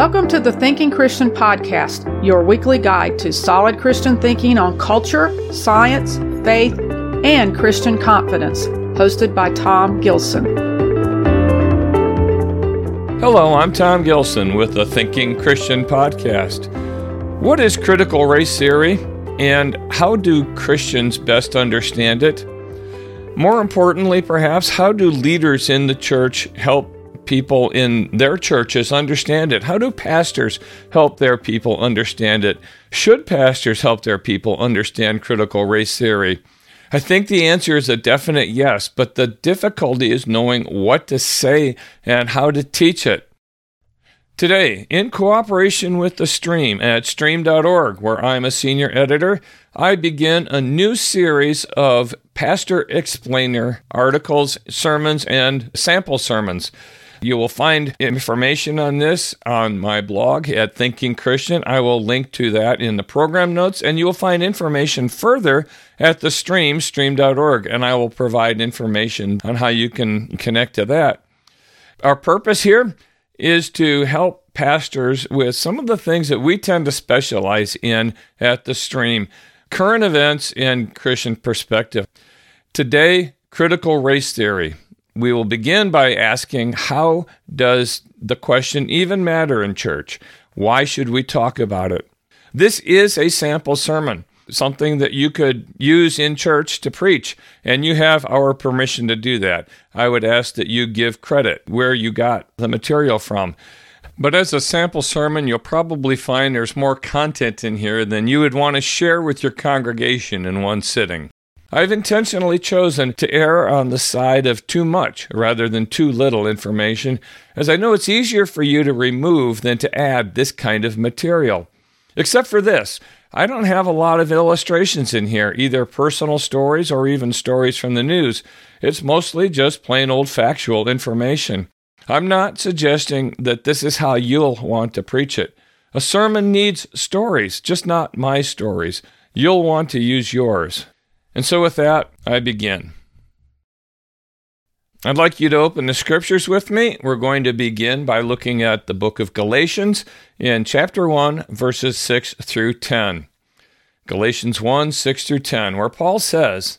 Welcome to the Thinking Christian Podcast, your weekly guide to solid Christian thinking on culture, science, faith, and Christian confidence, hosted by Tom Gilson. Hello, I'm Tom Gilson with the Thinking Christian Podcast. What is critical race theory, and how do Christians best understand it? More importantly, perhaps, how do leaders in the church help people in their churches understand it? How do pastors help their people understand it? Should pastors help their people understand critical race theory? I think the answer is a definite yes, but the difficulty is knowing what to say and how to teach it. Today, in cooperation with the Stream at stream.org, where I'm a senior editor, I begin a new series of pastor explainer articles, sermons, and sample sermons. You will find information on this on my blog at Thinking Christian. I will link to that in the program notes, and you will find information further at the stream, stream.org, and I will provide information on how you can connect to that. Our purpose here is to help pastors with some of the things that we tend to specialize in at the stream current events in Christian perspective. Today, critical race theory. We will begin by asking how does the question even matter in church? Why should we talk about it? This is a sample sermon, something that you could use in church to preach, and you have our permission to do that. I would ask that you give credit where you got the material from. But as a sample sermon, you'll probably find there's more content in here than you would want to share with your congregation in one sitting. I've intentionally chosen to err on the side of too much rather than too little information, as I know it's easier for you to remove than to add this kind of material. Except for this, I don't have a lot of illustrations in here, either personal stories or even stories from the news. It's mostly just plain old factual information. I'm not suggesting that this is how you'll want to preach it. A sermon needs stories, just not my stories. You'll want to use yours. And so, with that, I begin. I'd like you to open the scriptures with me. We're going to begin by looking at the book of Galatians in chapter 1, verses 6 through 10. Galatians 1 6 through 10, where Paul says,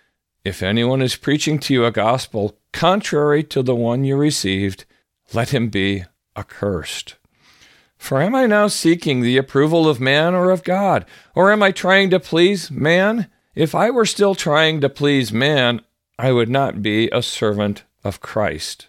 if anyone is preaching to you a gospel contrary to the one you received, let him be accursed. For am I now seeking the approval of man or of God? Or am I trying to please man? If I were still trying to please man, I would not be a servant of Christ.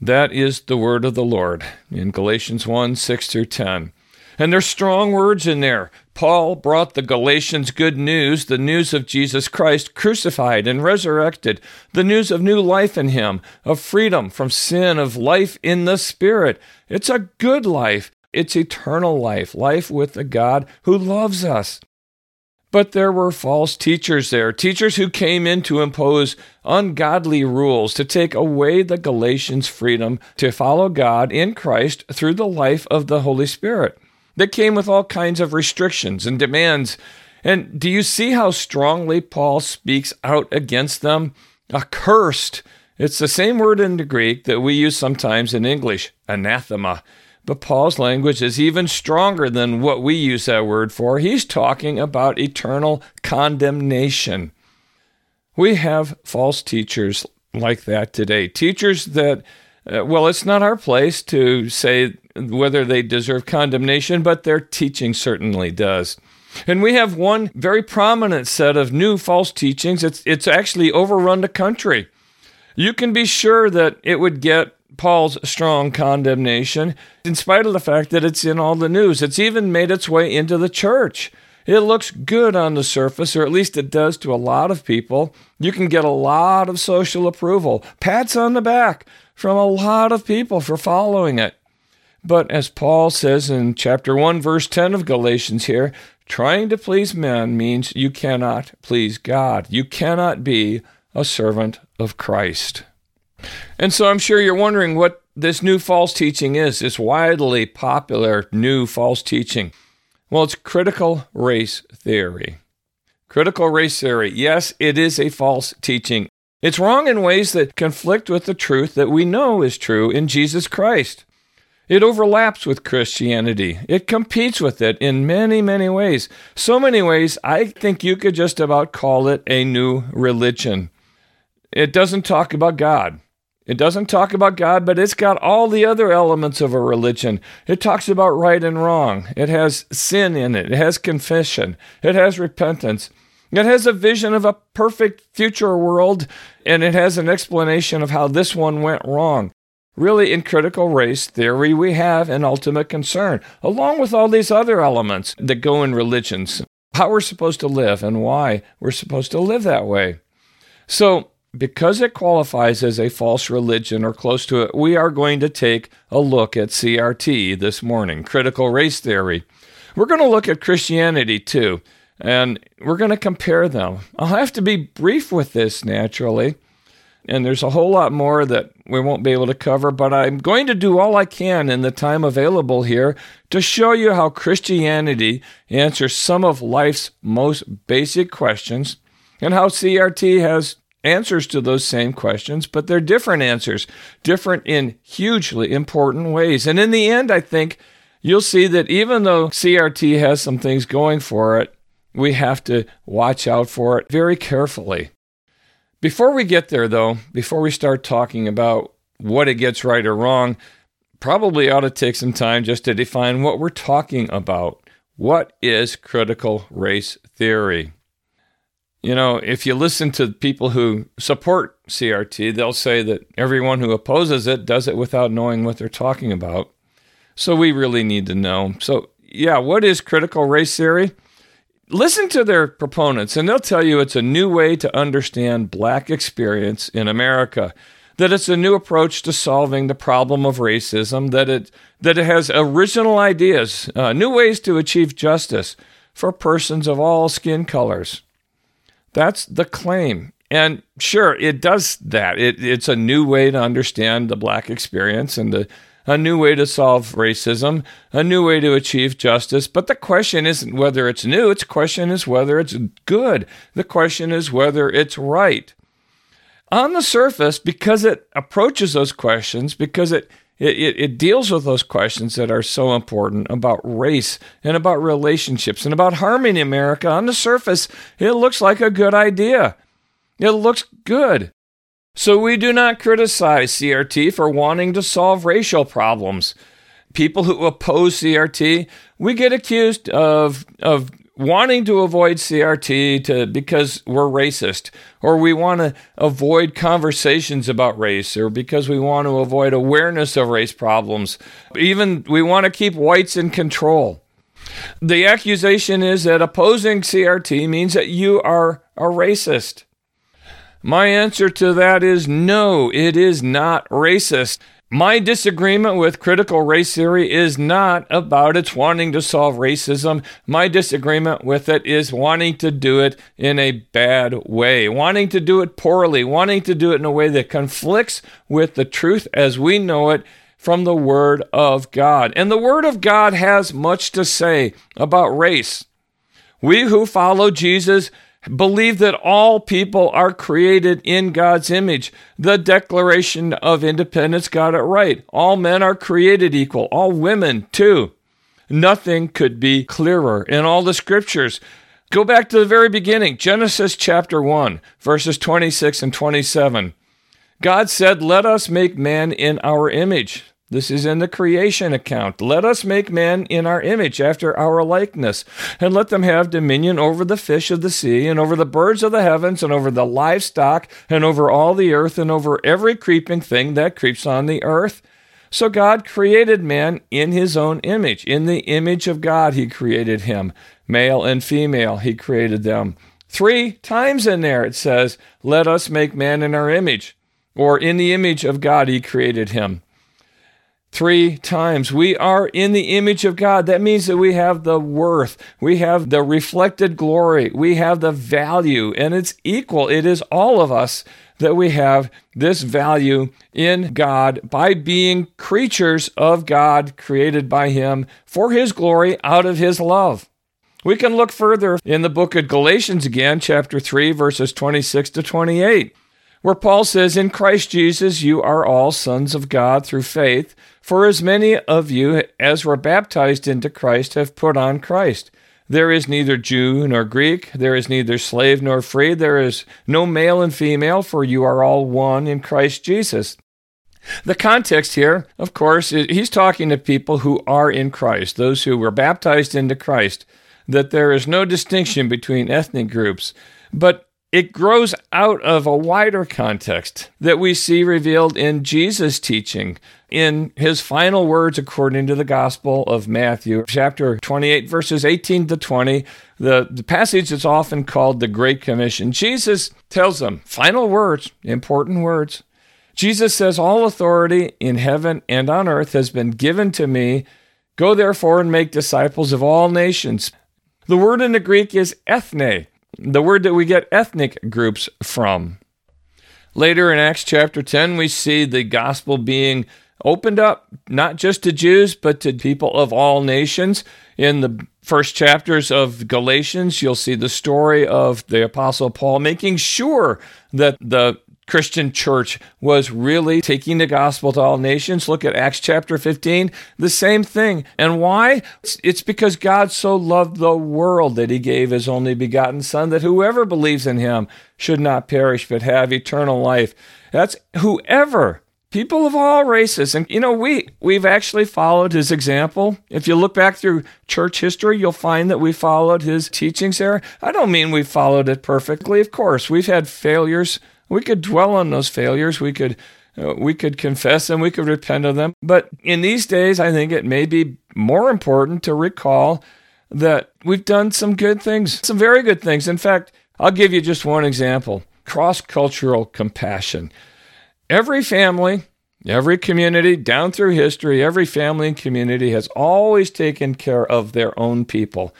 That is the word of the Lord in Galatians 1 6 through 10. And there's strong words in there. Paul brought the Galatians good news, the news of Jesus Christ crucified and resurrected, the news of new life in him, of freedom from sin, of life in the Spirit. It's a good life. It's eternal life, life with the God who loves us. But there were false teachers there, teachers who came in to impose ungodly rules, to take away the Galatians' freedom to follow God in Christ through the life of the Holy Spirit that came with all kinds of restrictions and demands. And do you see how strongly Paul speaks out against them? Accursed. It's the same word in the Greek that we use sometimes in English, anathema. But Paul's language is even stronger than what we use that word for. He's talking about eternal condemnation. We have false teachers like that today. Teachers that, uh, well, it's not our place to say whether they deserve condemnation, but their teaching certainly does. And we have one very prominent set of new false teachings. It's, it's actually overrun the country. You can be sure that it would get Paul's strong condemnation, in spite of the fact that it's in all the news. It's even made its way into the church. It looks good on the surface, or at least it does to a lot of people. You can get a lot of social approval, pats on the back from a lot of people for following it. But as Paul says in chapter 1, verse 10 of Galatians here, trying to please men means you cannot please God. You cannot be a servant of Christ. And so I'm sure you're wondering what this new false teaching is, this widely popular new false teaching. Well, it's critical race theory. Critical race theory, yes, it is a false teaching. It's wrong in ways that conflict with the truth that we know is true in Jesus Christ. It overlaps with Christianity. It competes with it in many, many ways. So many ways, I think you could just about call it a new religion. It doesn't talk about God. It doesn't talk about God, but it's got all the other elements of a religion. It talks about right and wrong. It has sin in it. It has confession. It has repentance. It has a vision of a perfect future world, and it has an explanation of how this one went wrong. Really, in critical race theory, we have an ultimate concern, along with all these other elements that go in religions how we're supposed to live and why we're supposed to live that way. So, because it qualifies as a false religion or close to it, we are going to take a look at CRT this morning, critical race theory. We're going to look at Christianity too, and we're going to compare them. I'll have to be brief with this naturally, and there's a whole lot more that we won't be able to cover, but I'm going to do all I can in the time available here to show you how Christianity answers some of life's most basic questions and how CRT has answers to those same questions, but they're different answers, different in hugely important ways. And in the end, I think you'll see that even though CRT has some things going for it, we have to watch out for it very carefully. Before we get there, though, before we start talking about what it gets right or wrong, probably ought to take some time just to define what we're talking about. What is critical race theory? You know, if you listen to people who support CRT, they'll say that everyone who opposes it does it without knowing what they're talking about. So we really need to know. So, yeah, what is critical race theory? Listen to their proponents, and they'll tell you it's a new way to understand black experience in America. That it's a new approach to solving the problem of racism. That it that it has original ideas, uh, new ways to achieve justice for persons of all skin colors. That's the claim. And sure, it does that. It, it's a new way to understand the black experience and the, a new way to solve racism, a new way to achieve justice. But the question isn't whether it's new, its question is whether it's good. The question is whether it's right. On the surface, because it approaches those questions, because it it, it, deals with those questions that are so important about race and about relationships and about harmony in America. On the surface, it looks like a good idea. It looks good. So we do not criticize CRT for wanting to solve racial problems. People who oppose CRT, we get accused of, of wanting to avoid CRT to because we're racist or we want to avoid conversations about race or because we want to avoid awareness of race problems. Even we want to keep whites in control. The accusation is that opposing CRT means that you are a racist my answer to that is no it is not racist my disagreement with critical race theory is not about its wanting to solve racism. My disagreement with it is wanting to do it in a bad way, wanting to do it poorly, wanting to do it in a way that conflicts with the truth as we know it from the Word of God. And the Word of God has much to say about race. We who follow Jesus believe that all people are created in God's image. The Declaration of Independence got it right. All men are created equal, all women too. Nothing could be clearer in all the scriptures. Go back to the very beginning, Genesis chapter 1, verses 26 and 27. God said, Let us make man in our image. This is in the creation account. Let us make man in our image, after our likeness, and let them have dominion over the fish of the sea, and over the birds of the heavens, and over the livestock, and over all the earth, and over every creeping thing that creeps on the earth. So God created man in his own image. In the image of God, he created him. Male and female, he created them. Three times in there it says, Let us make man in our image, or in the image of God, he created him. Three times. We are in the image of God. That means that we have the worth, we have the reflected glory, we have the value, and it's equal. It is all of us that we have this value in God by being creatures of God, created by Him for His glory out of His love. We can look further in the book of Galatians again, chapter 3, verses 26 to 28 where Paul says, In Christ Jesus you are all sons of God through faith, for as many of you as were baptized into Christ have put on Christ. There is neither Jew nor Greek, there is neither slave nor free, there is no male and female, for you are all one in Christ Jesus. The context here, of course, is he's talking to people who are in Christ, those who were baptized into Christ, that there is no distinction between ethnic groups. But it grows out of a wider context that we see revealed in Jesus' teaching in his final words according to the Gospel of Matthew, chapter 28, verses 18 to 20. The, the passage is often called the Great Commission. Jesus tells them final words, important words. Jesus says, All authority in heaven and on earth has been given to me. Go therefore and make disciples of all nations. The word in the Greek is ethne, the word that we get ethnic groups from. Later in Acts chapter 10, we see the gospel being opened up not just to Jews, but to people of all nations. In the first chapters of Galatians, you'll see the story of the Apostle Paul making sure that the Christian church was really taking the gospel to all nations. Look at Acts chapter 15, the same thing. And why? It's because God so loved the world that he gave his only begotten Son, that whoever believes in him should not perish but have eternal life. That's whoever. People of all races. And you know, we we've actually followed his example. If you look back through church history, you'll find that we followed his teachings there. I don't mean we followed it perfectly. Of course, we've had failures we could dwell on those failures. We could uh, we could confess them. We could repent of them. But in these days, I think it may be more important to recall that we've done some good things, some very good things. In fact, I'll give you just one example cross cultural compassion. Every family, every community down through history, every family and community has always taken care of their own people.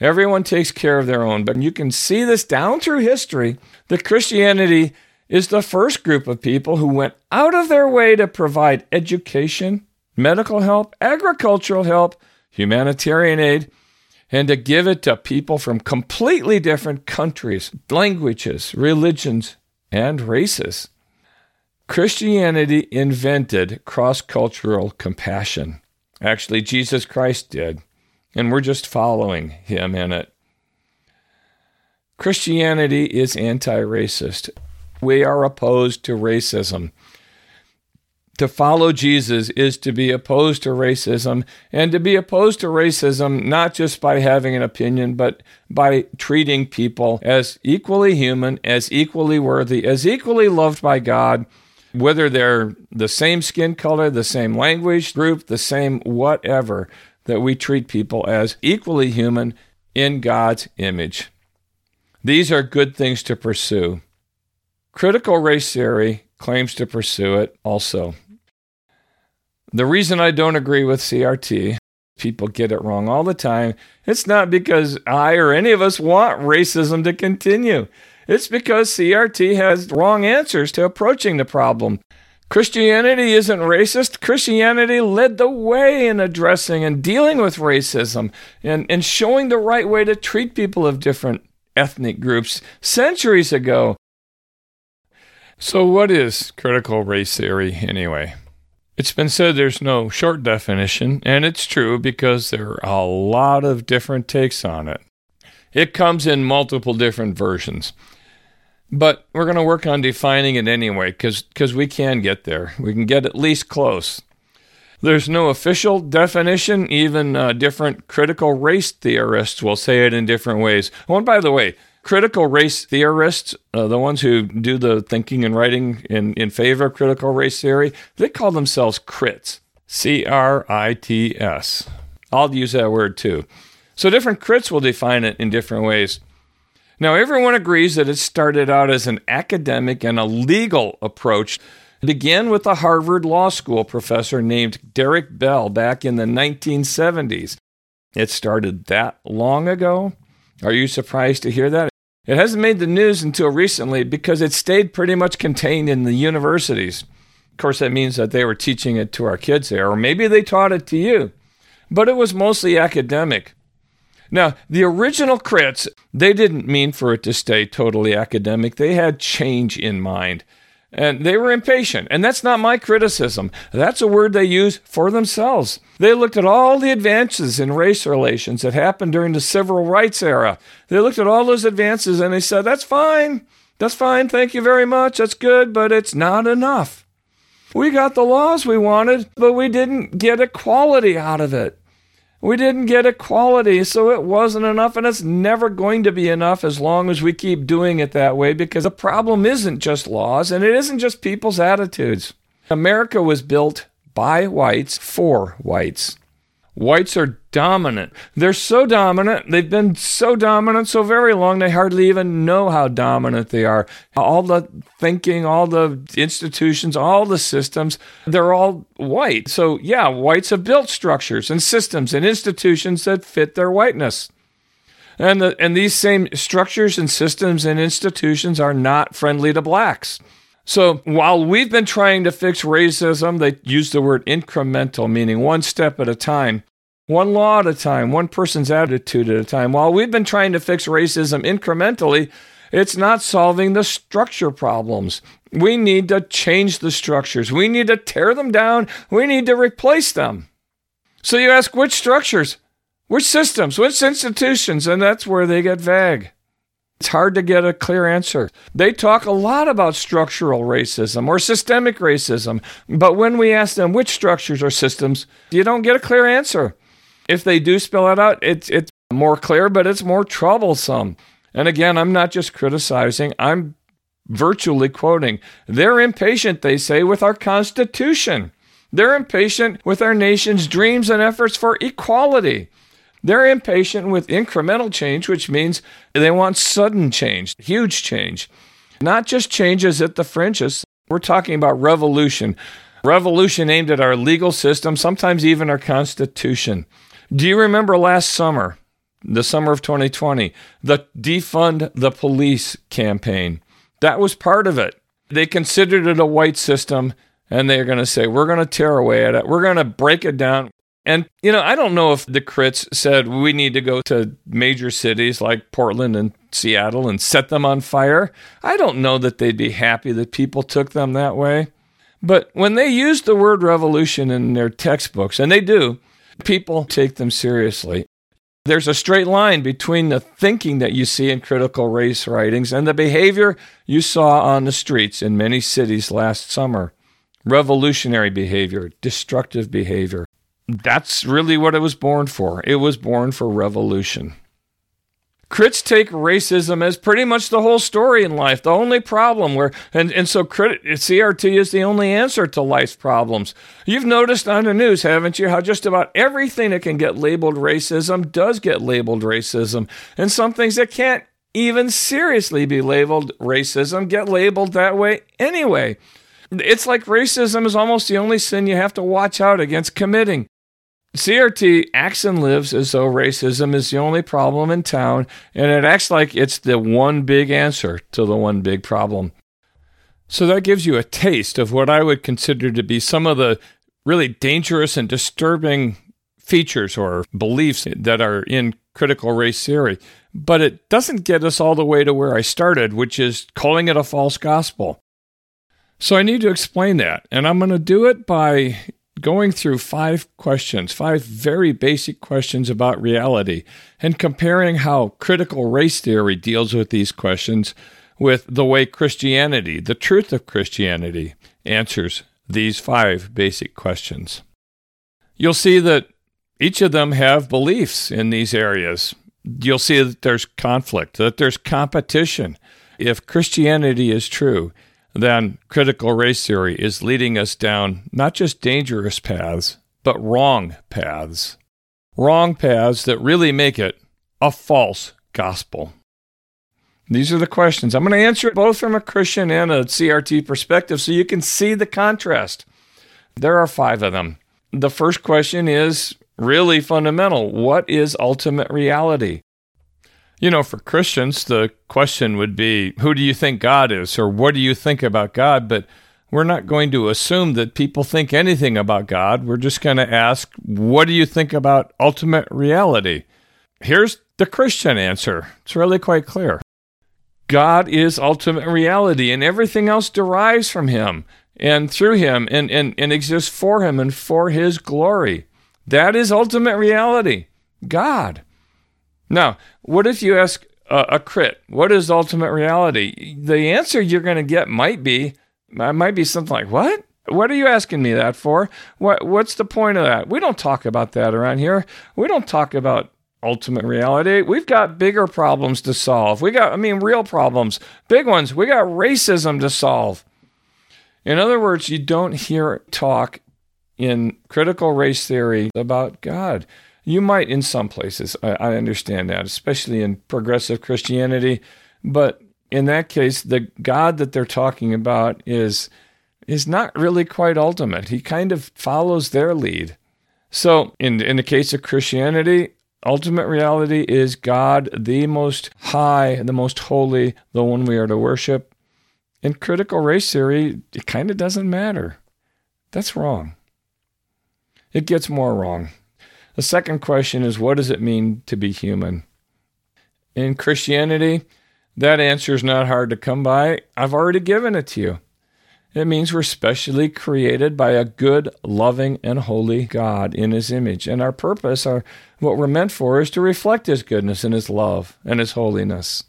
Everyone takes care of their own. But you can see this down through history that Christianity is the first group of people who went out of their way to provide education, medical help, agricultural help, humanitarian aid, and to give it to people from completely different countries, languages, religions, and races. Christianity invented cross cultural compassion. Actually, Jesus Christ did and we're just following him in it. Christianity is anti racist. We are opposed to racism. To follow Jesus is to be opposed to racism, and to be opposed to racism not just by having an opinion, but by treating people as equally human, as equally worthy, as equally loved by God, whether they're the same skin color, the same language group, the same whatever that we treat people as equally human in God's image. These are good things to pursue. Critical race theory claims to pursue it also. The reason I don't agree with CRT, people get it wrong all the time, it's not because I or any of us want racism to continue. It's because CRT has wrong answers to approaching the problem. Christianity isn't racist. Christianity led the way in addressing and dealing with racism and, and showing the right way to treat people of different ethnic groups centuries ago. So, what is critical race theory anyway? It's been said there's no short definition, and it's true because there are a lot of different takes on it. It comes in multiple different versions. But we're going to work on defining it anyway because we can get there. We can get at least close. There's no official definition. Even uh, different critical race theorists will say it in different ways. Oh, and by the way, critical race theorists, uh, the ones who do the thinking and writing in, in favor of critical race theory, they call themselves crits. C R I T S. I'll use that word too. So different crits will define it in different ways. Now, everyone agrees that it started out as an academic and a legal approach It began with a Harvard Law School professor named Derek Bell back in the 1970s. It started that long ago. Are you surprised to hear that? It hasn't made the news until recently because it stayed pretty much contained in the universities. Of course, that means that they were teaching it to our kids there, or maybe they taught it to you. But it was mostly academic. Now, the original crits, they didn't mean for it to stay totally academic. They had change in mind. And they were impatient. And that's not my criticism. That's a word they use for themselves. They looked at all the advances in race relations that happened during the civil rights era. They looked at all those advances and they said, that's fine. That's fine. Thank you very much. That's good, but it's not enough. We got the laws we wanted, but we didn't get equality out of it. We didn't get equality, so it wasn't enough, and it's never going to be enough as long as we keep doing it that way because the problem isn't just laws and it isn't just people's attitudes. America was built by whites for whites. Whites are dominant. They're so dominant. They've been so dominant so very long, they hardly even know how dominant they are. All the thinking, all the institutions, all the systems, they're all white. So, yeah, whites have built structures and systems and institutions that fit their whiteness. And, the, and these same structures and systems and institutions are not friendly to blacks. So while we've been trying to fix racism, they use the word incremental, meaning one step at a time, one law at a time, one person's attitude at a time. While we've been trying to fix racism incrementally, it's not solving the structure problems. We need to change the structures. We need to tear them down. We need to replace them. So you ask which structures, which systems, which institutions, and that's where they get vague. It's hard to get a clear answer. They talk a lot about structural racism or systemic racism, but when we ask them which structures or systems, you don't get a clear answer. If they do spell it out, it's it's more clear, but it's more troublesome. And again, I'm not just criticizing, I'm virtually quoting. They're impatient, they say, with our Constitution. They're impatient with our nation's dreams and efforts for equality. They're impatient with incremental change, which means they want sudden change, huge change. Not just changes at the fringes. We're talking about revolution. Revolution aimed at our legal system, sometimes even our Constitution. Do you remember last summer, the summer of 2020, the defund the police campaign? That was part of it. They considered it a white system and they're going to say, we're going to tear away at it. We're going to break it down. And, you know, I don't know if the crits said we need to go to major cities like Portland and Seattle and set them on fire. I don't know that they'd be happy that people took them that way. But when they use the word revolution in their textbooks, and they do, people take them seriously. There's a straight line between the thinking that you see in critical race writings and the behavior you saw on the streets in many cities last summer. Revolutionary behavior, destructive behavior. That's really what it was born for. It was born for revolution. Crits take racism as pretty much the whole story in life, the only problem where, and, and so crit, CRT is the only answer to life's problems. You've noticed on the news, haven't you, how just about everything that can get labeled racism does get labeled racism, and some things that can't even seriously be labeled racism get labeled that way anyway. It's like racism is almost the only sin you have to watch out against committing. CRT acts and lives as though racism is the only problem in town, and it acts like it's the one big answer to the one big problem. So that gives you a taste of what I would consider to be some of the really dangerous and disturbing features or beliefs that are in critical race theory. But it doesn't get us all the way to where I started, which is calling it a false gospel. So I need to explain that, and I'm going to do it by going through five questions, five very basic questions about reality, and comparing how critical race theory deals with these questions with the way Christianity, the truth of Christianity, answers these five basic questions. You'll see that each of them have beliefs in these areas. You'll see that there's conflict, that there's competition. If Christianity is true, then critical race theory is leading us down not just dangerous paths, but wrong paths. Wrong paths that really make it a false gospel. These are the questions. I'm going to answer it both from a Christian and a CRT perspective so you can see the contrast. There are five of them. The first question is really fundamental What is ultimate reality? You know, for Christians, the question would be Who do you think God is? or What do you think about God? But we're not going to assume that people think anything about God. We're just going to ask, What do you think about ultimate reality? Here's the Christian answer. It's really quite clear. God is ultimate reality, and everything else derives from Him and through Him and, and, and exists for Him and for His glory. That is ultimate reality God. Now, what if you ask a, crit, what is ultimate reality? The answer you're going to get might be, uh, might be something like, what? What are you asking me that for? What what's the point of that? We don't talk about that around here. We don't talk about ultimate reality. We've got bigger problems to solve. We got, I mean, real problems, big ones. We got racism to solve. In other words, you don't hear talk in critical race theory about God. You might in some places, I, I understand that, especially in progressive Christianity. But in that case, the God that they're talking about is is not really quite ultimate. He kind of follows their lead. So, in in the case of Christianity, Ultimate reality is God, the most high, the most holy, the one we are to worship. In critical race theory, it kind of doesn't matter. That's wrong. It gets more wrong. The second question is what does it mean to be human? In Christianity, that answer is not hard to come by. I've already given it to you. It means we're specially created by a good, loving, and holy God in His image. And our purpose, our, what we're meant for, is to reflect His goodness and His love and His holiness.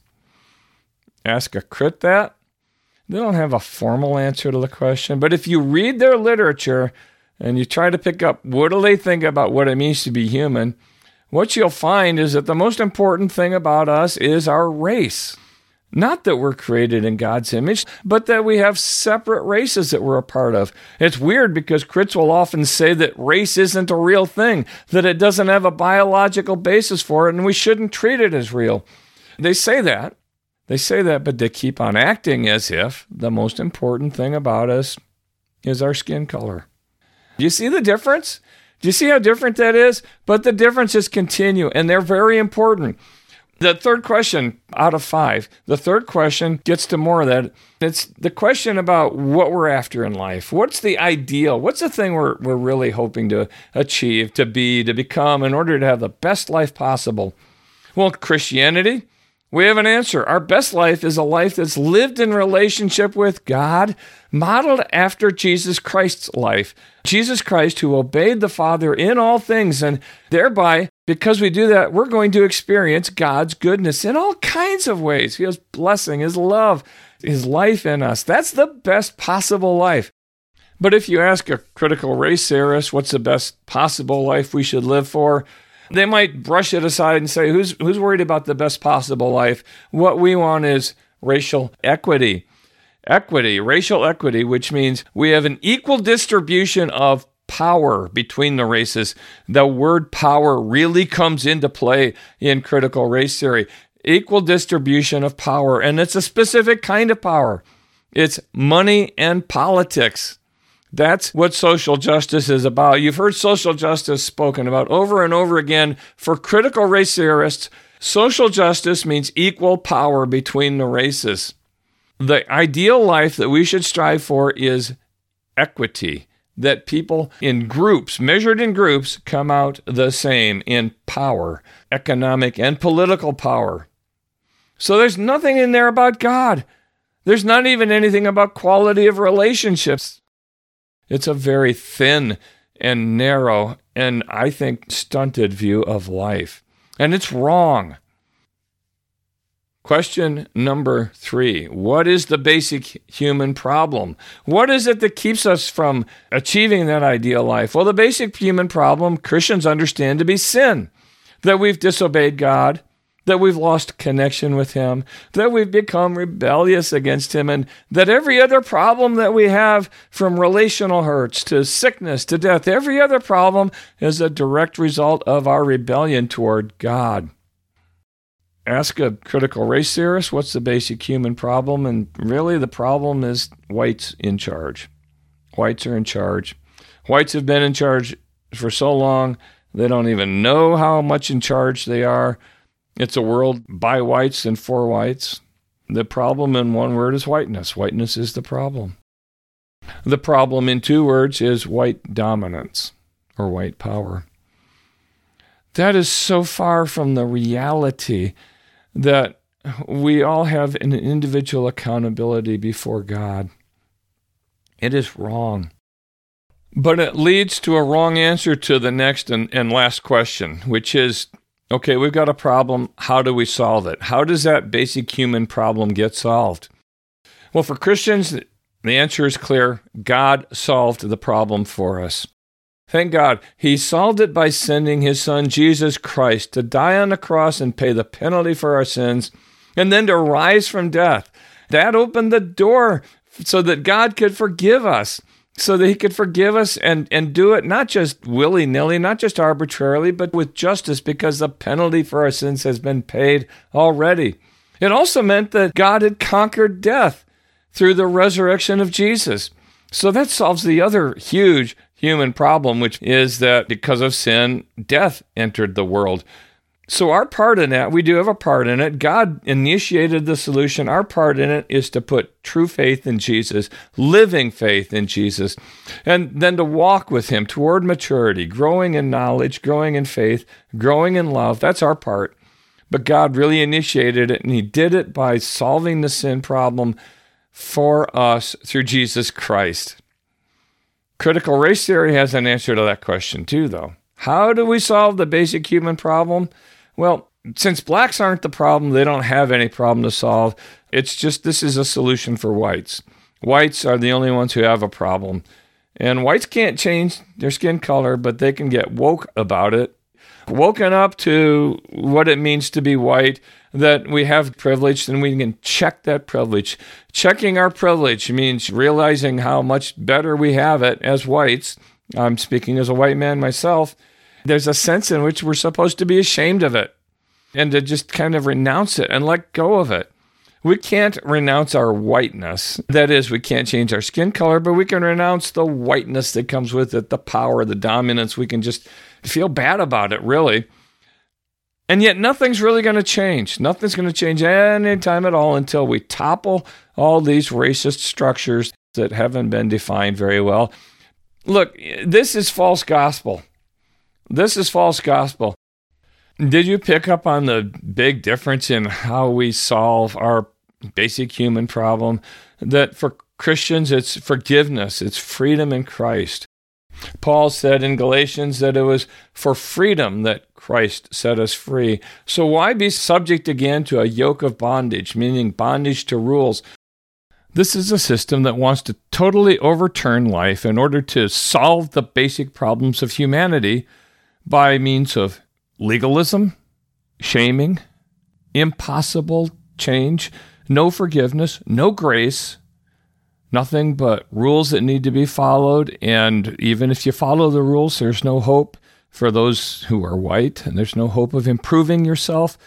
Ask a crit that. They don't have a formal answer to the question, but if you read their literature and you try to pick up what do they think about what it means to be human, what you'll find is that the most important thing about us is our race. Not that we're created in God's image, but that we have separate races that we're a part of. It's weird because crits will often say that race isn't a real thing, that it doesn't have a biological basis for it, and we shouldn't treat it as real. They say that. They say that, but they keep on acting as if the most important thing about us is our skin color. Do you see the difference? Do you see how different that is? But the differences continue, and they're very important. The third question out of five, the third question gets to more of that. It's the question about what we're after in life. What's the ideal? What's the thing we're, we're really hoping to achieve, to be, to become in order to have the best life possible? Well, Christianity, we have an answer. Our best life is a life that's lived in relationship with God, modeled after Jesus Christ's life. Jesus Christ, who obeyed the Father in all things, and thereby, because we do that, we're going to experience God's goodness in all kinds of ways. His blessing, His love, His life in us. That's the best possible life. But if you ask a critical race theorist what's the best possible life we should live for, they might brush it aside and say, who's, who's worried about the best possible life? What we want is racial equity. Equity, racial equity, which means we have an equal distribution of power between the races. The word power really comes into play in critical race theory. Equal distribution of power, and it's a specific kind of power. It's money and politics. That's what social justice is about. You've heard social justice spoken about over and over again. For critical race theorists, social justice means equal power between the races. The ideal life that we should strive for is equity, that people in groups, measured in groups, come out the same in power, economic and political power. So there's nothing in there about God. There's not even anything about quality of relationships. It's a very thin and narrow and I think stunted view of life. And it's wrong. Question number three What is the basic human problem? What is it that keeps us from achieving that ideal life? Well, the basic human problem Christians understand to be sin, that we've disobeyed God, that we've lost connection with Him, that we've become rebellious against Him, and that every other problem that we have, from relational hurts to sickness to death, every other problem is a direct result of our rebellion toward God. ask a critical race theorist what's the basic human problem, and really the problem is whites in charge. Whites are in charge. Whites have been in charge for so long, they don't even know how much in charge they are. It's a world by whites and for whites. The problem in one word is whiteness. Whiteness is the problem. The problem in two words is white dominance or white power. That is so far from the reality that we all have an individual accountability before God. It is wrong. But it leads to a wrong answer to the next and, and last question, which is okay, we've got a problem. How do we solve it? How does that basic human problem get solved? Well, for Christians, the answer is clear God solved the problem for us. Thank God, He solved it by sending His Son, Jesus Christ, to die on the cross and pay the penalty for our sins, and then to rise from death. That opened the door so that God could forgive us, so that He could forgive us and, and do it not just willy nilly, not just arbitrarily, but with justice, because the penalty for our sins has been paid already. It also meant that God had conquered death through the resurrection of Jesus. So that solves the other huge human problem, which is that because of sin, death entered the world. So, our part in that, we do have a part in it. God initiated the solution. Our part in it is to put true faith in Jesus, living faith in Jesus, and then to walk with Him toward maturity, growing in knowledge, growing in faith, growing in love. That's our part. But God really initiated it, and He did it by solving the sin problem for us through Jesus Christ. Critical race theory has an answer to that question, too, though. How do we solve the basic human problem? Well, since blacks aren't the problem, they don't have any problem to solve. It's just this is a solution for whites. Whites are the only ones who have a problem. And whites can't change their skin color, but they can get woke about it. Woken up to what it means to be white, that we have privilege, then we can check that privilege. Checking our privilege means realizing how much better we have it as whites. I'm speaking as a white man myself. There's a sense in which we're supposed to be ashamed of it and to just kind of renounce it and let go of it. We can't renounce our whiteness. That is, we can't change our skin color, but we can renounce the whiteness that comes with it, the power, the dominance. We can just feel bad about it, really. And yet, nothing's really going to change. Nothing's going to change any time at all until we topple all these racist structures that haven't been defined very well. Look, this is false gospel. This is false gospel. Did you pick up on the big difference in how we solve our basic human problem? That for Christians, it's forgiveness, it's freedom in Christ. Paul said in Galatians that it was for freedom that Christ set us free. So why be subject again to a yoke of bondage, meaning bondage to rules? This is a system that wants to totally overturn life in order to solve the basic problems of humanity by means of legalism, shaming, impossible change, no forgiveness, no grace, nothing but rules that need to be followed. And even if you follow the rules, there's no hope for those who are white, and there's no hope of improving yourself.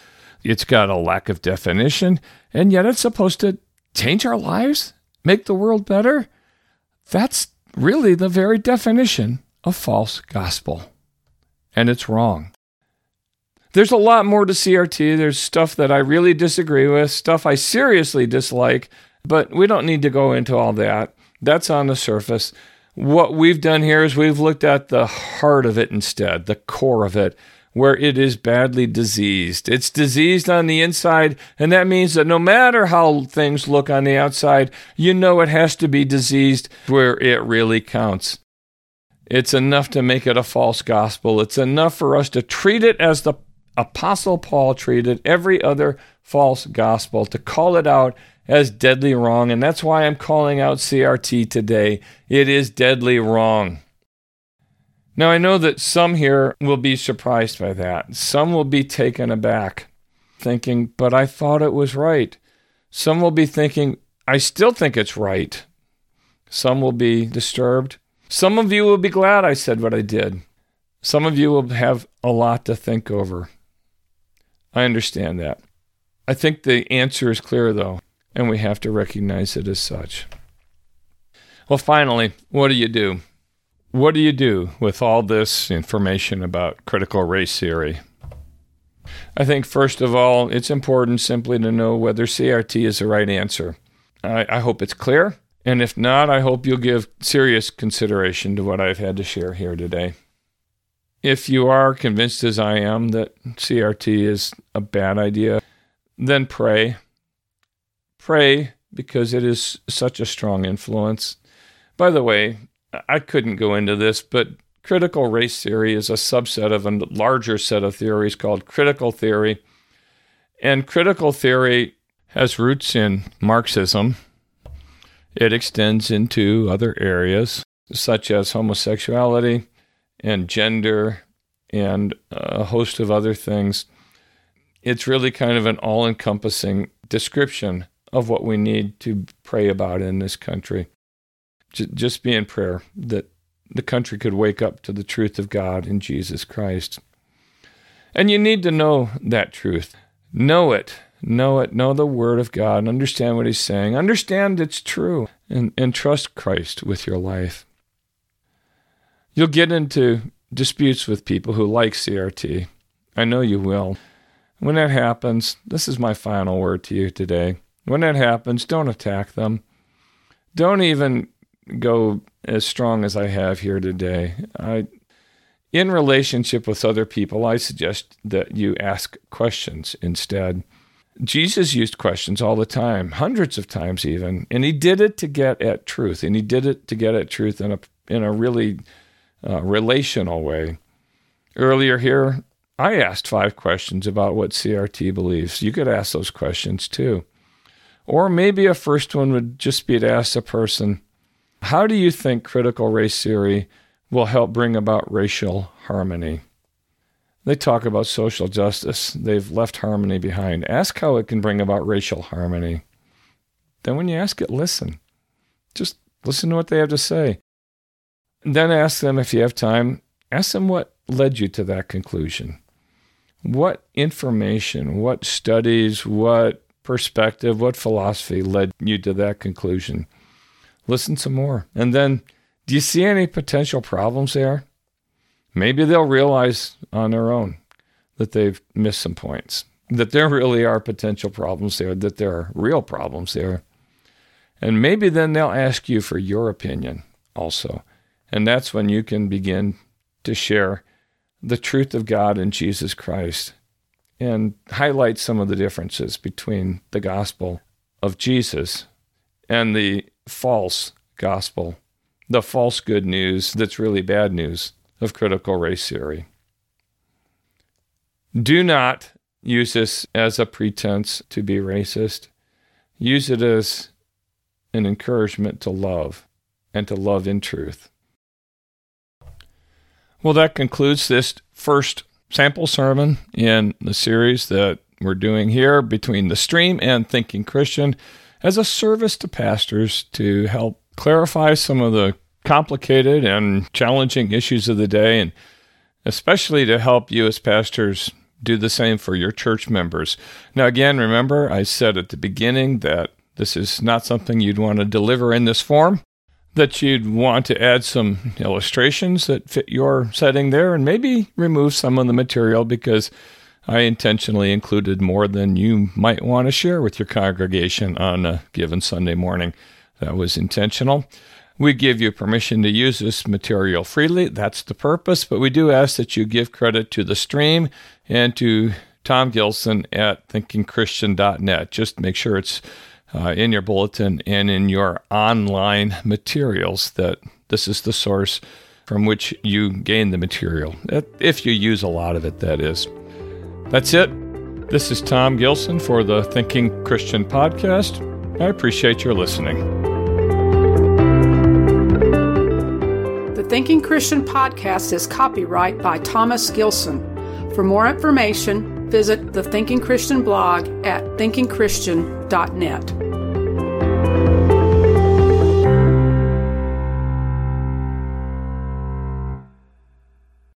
It's got a lack of definition, and yet it's supposed to change our lives, make the world better. That's really the very definition of false gospel. And it's wrong. There's a lot more to CRT. There's stuff that I really disagree with, stuff I seriously dislike, but we don't need to go into all that. That's on the surface. What we've done here is we've looked at the heart of it instead, the core of it, where it is badly diseased. It's diseased on the inside, and that means that no matter how things look on the outside, you know it has to be diseased where it really counts. It's enough to make it a false gospel. It's enough for us to treat it as the Apostle Paul treated every other false gospel, to call it out as deadly wrong. And that's why I'm calling out CRT today. It is deadly wrong. Now, I know that some here will be surprised by that. Some will be taken aback, thinking, but I thought it was right. Some will be thinking, I still think it's right. Some will be disturbed. Some of you will be glad I said what I did. Some of you will have a lot to think over. I understand that. I think the answer is clear, though, and we have to recognize it as such. Well, finally, what do you do? What do you do with all this information about critical race theory? I think, first of all, it's important simply to know whether CRT is the right answer. I, I, hope it's clear. And if not, I hope you'll give serious consideration to what I've had to share here today. If you are convinced, as I am, that CRT is a bad idea, then pray. Pray because it is such a strong influence. By the way, I couldn't go into this, but critical race theory is a subset of a larger set of theories called critical theory. And critical theory has roots in Marxism. It extends into other areas such as homosexuality and gender and a host of other things. It's really kind of an all encompassing description of what we need to pray about in this country just be in prayer that the country could wake up to the truth of God in Jesus Christ. And you need to know that truth. Know it. Know it. Know the Word of God. and Understand what He's saying. Understand it's true. And, and trust Christ with your life. You'll get into disputes with people who like CRT. I know you will. When that happens, this is my final word to you today. When that happens, don't attack them. Don't even go as strong as I have here today. I, in relationship with other people, I suggest that you ask questions instead. Jesus used questions all the time, hundreds of times even, and he did it to get at truth, and he did it to get at truth in a in a really uh, relational way. Earlier here, I asked five questions about what CRT believes. You could ask those questions too. Or maybe a first one would just be to ask a person, how do you think critical race theory will help bring about racial harmony? They talk about social justice. They've left harmony behind. Ask how it can bring about racial harmony. Then, when you ask it, listen. Just listen to what they have to say. then ask them if you have time, ask them what led you to that conclusion. What information, what studies, what perspective, what philosophy led you to that conclusion? listen some more. And then, do you see any potential problems there? Maybe they'll realize on their own that they've missed some points, that there really are potential problems there, that there are real problems there. And maybe then they'll ask you for your opinion also. And that's when you can begin to share the truth of God and Jesus Christ and highlight some of the differences between the gospel of Jesus and the false gospel, the false good news that's really bad news of critical race theory. Do not use this as a pretense to be racist. Use it as an encouragement to love and to love in truth. Well, that concludes this first sample sermon in the series that we're doing here between the stream and Thinking Christian as a service to pastors to help clarify some of the complicated and challenging issues of the day, and especially to help you as pastors do the same for your church members. Now, again, remember, I said at the beginning that this is not something you'd want to deliver in this form, that you'd want to add some illustrations that fit your setting there, and maybe remove some of the material because I intentionally included more than you might want to share with your congregation on a given Sunday morning. That was intentional. We give you permission to use this material freely. That's the purpose, but we do ask that you give credit to the stream and to Tom Gilson at thinkingchristian.net. Just make sure it's uh, in your bulletin and in your online materials that this is the source from which you gain the material, if you use a lot of it, that is. That's it. This is Tom Gilson for the Thinking Christian podcast. I appreciate your listening. Thinking Christian podcast is copyright by Thomas Gilson. For more information, visit the Thinking Christian blog at thinkingchristian.net.